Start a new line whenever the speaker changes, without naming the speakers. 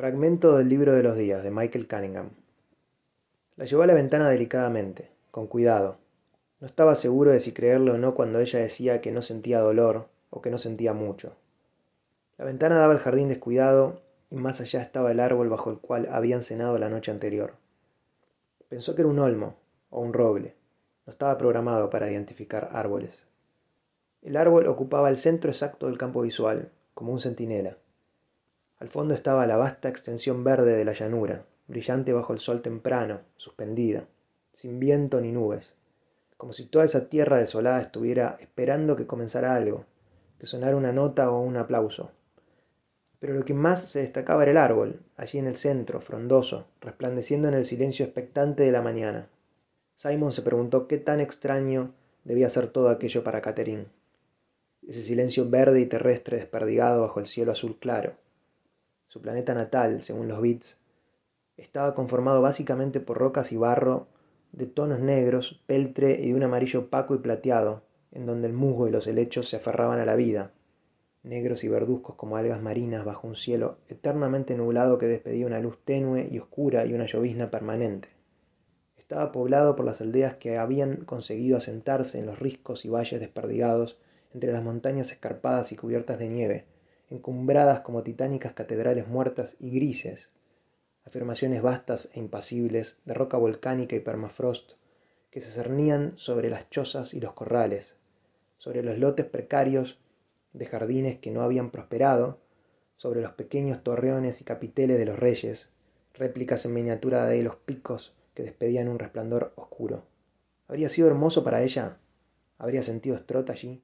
Fragmento del libro de los días de Michael Cunningham. La llevó a la ventana delicadamente, con cuidado. No estaba seguro de si creerle o no cuando ella decía que no sentía dolor o que no sentía mucho. La ventana daba al jardín descuidado y más allá estaba el árbol bajo el cual habían cenado la noche anterior. Pensó que era un olmo o un roble. No estaba programado para identificar árboles. El árbol ocupaba el centro exacto del campo visual, como un centinela. Al fondo estaba la vasta extensión verde de la llanura, brillante bajo el sol temprano, suspendida, sin viento ni nubes, como si toda esa tierra desolada estuviera esperando que comenzara algo, que sonara una nota o un aplauso. Pero lo que más se destacaba era el árbol, allí en el centro, frondoso, resplandeciendo en el silencio expectante de la mañana. Simon se preguntó qué tan extraño debía ser todo aquello para Catherine. Ese silencio verde y terrestre desperdigado bajo el cielo azul claro su planeta natal, según los bits, estaba conformado básicamente por rocas y barro de tonos negros, peltre y de un amarillo opaco y plateado, en donde el musgo y los helechos se aferraban a la vida, negros y verduzcos como algas marinas bajo un cielo eternamente nublado que despedía una luz tenue y oscura y una llovizna permanente. Estaba poblado por las aldeas que habían conseguido asentarse en los riscos y valles desperdigados entre las montañas escarpadas y cubiertas de nieve, encumbradas como titánicas catedrales muertas y grises, afirmaciones vastas e impasibles de roca volcánica y permafrost que se cernían sobre las chozas y los corrales, sobre los lotes precarios de jardines que no habían prosperado, sobre los pequeños torreones y capiteles de los reyes, réplicas en miniatura de los picos que despedían un resplandor oscuro. ¿Habría sido hermoso para ella? ¿Habría sentido Strott allí?